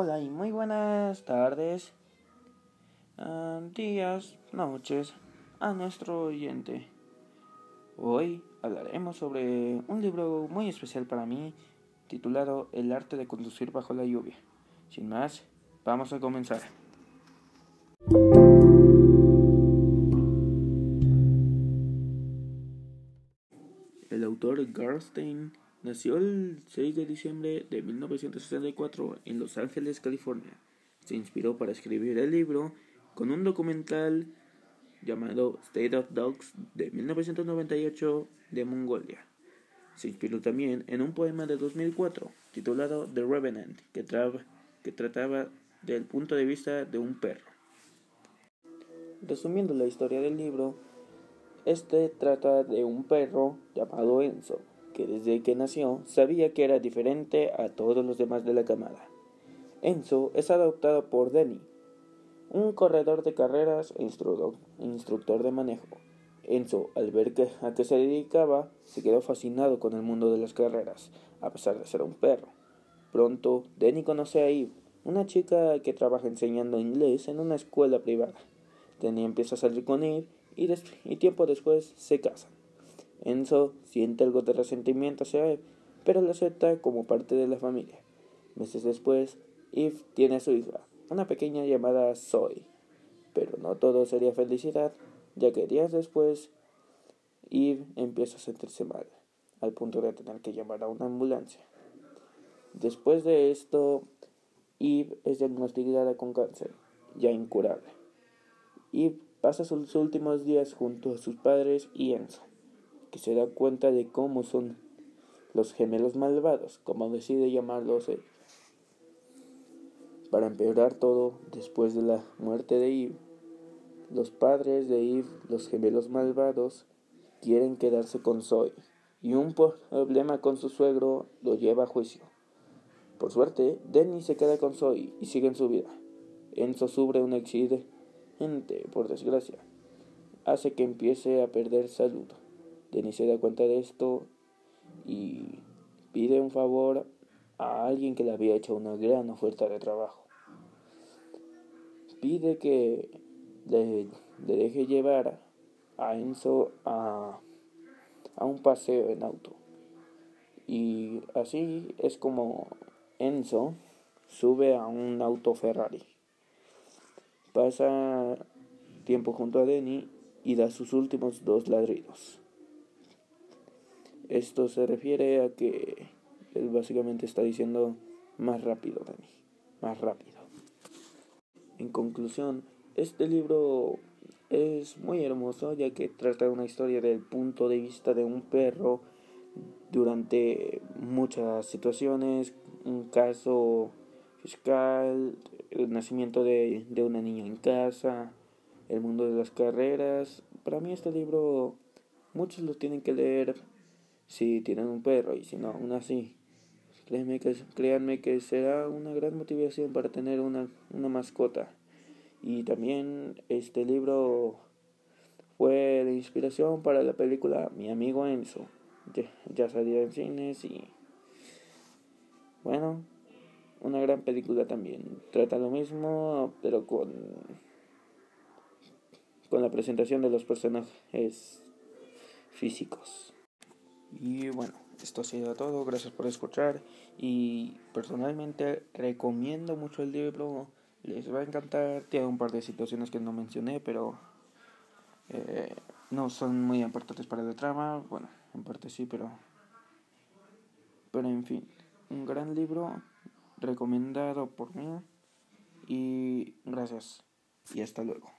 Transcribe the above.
Hola y muy buenas tardes, ah, días, noches a nuestro oyente. Hoy hablaremos sobre un libro muy especial para mí titulado El arte de conducir bajo la lluvia. Sin más, vamos a comenzar. El autor Garstein Nació el 6 de diciembre de 1964 en Los Ángeles, California. Se inspiró para escribir el libro con un documental llamado State of Dogs de 1998 de Mongolia. Se inspiró también en un poema de 2004 titulado The Revenant, que, que trataba del punto de vista de un perro. Resumiendo la historia del libro, este trata de un perro llamado Enzo, que desde que nació sabía que era diferente a todos los demás de la camada. Enzo es adoptado por Denny, un corredor de carreras e instructor de manejo. Enzo, al ver que, a qué se dedicaba, se quedó fascinado con el mundo de las carreras, a pesar de ser un perro. Pronto, Denny conoce a Eve, una chica que trabaja enseñando inglés en una escuela privada. Denny empieza a salir con Eve y, y tiempo después se casan. Enzo siente algo de resentimiento hacia él, pero lo acepta como parte de la familia. Meses después, Eve tiene a su hija, una pequeña llamada Zoe. Pero no todo sería felicidad, ya que días después, Eve empieza a sentirse mal, al punto de tener que llamar a una ambulancia. Después de esto, Eve es diagnosticada con cáncer, ya incurable. Eve pasa sus últimos días junto a sus padres y Enzo que se da cuenta de cómo son los gemelos malvados, como decide llamarlos él. Para empeorar todo, después de la muerte de Eve, los padres de Eve, los gemelos malvados, quieren quedarse con Zoe, y un problema con su suegro lo lleva a juicio. Por suerte, Denny se queda con Zoe y sigue en su vida. Enzo sufre un accidente, por desgracia, hace que empiece a perder salud. Denis se da cuenta de esto y pide un favor a alguien que le había hecho una gran oferta de trabajo. Pide que le, deje llevar a Enzo a, a un paseo en auto. Y así es como Enzo sube a un auto Ferrari. Pasa tiempo junto a Denny y da sus últimos dos ladridos. Esto se refiere a que él básicamente está diciendo más rápido, Dani, más rápido. En conclusión, este libro es muy hermoso ya que trata una historia del punto de vista de un perro durante muchas situaciones, un caso fiscal, el nacimiento de, de una niña en casa, el mundo de las carreras. Para mí este libro muchos lo tienen que leer si tienen un perro y si no, aún así, créanme que, créanme que será una gran motivación para tener una, una mascota. Y también este libro fue de inspiración para la película Mi amigo Enzo. Ya, ya salió en cines y bueno, una gran película también. Trata lo mismo, pero con con la presentación de los personajes físicos. Y bueno, esto ha sido todo. Gracias por escuchar. Y personalmente recomiendo mucho el libro. Les va a encantar. Tiene un par de situaciones que no mencioné, pero eh, no son muy importantes para la trama. Bueno, en parte sí, pero. Pero en fin, un gran libro recomendado por mí. Y gracias. Y hasta luego.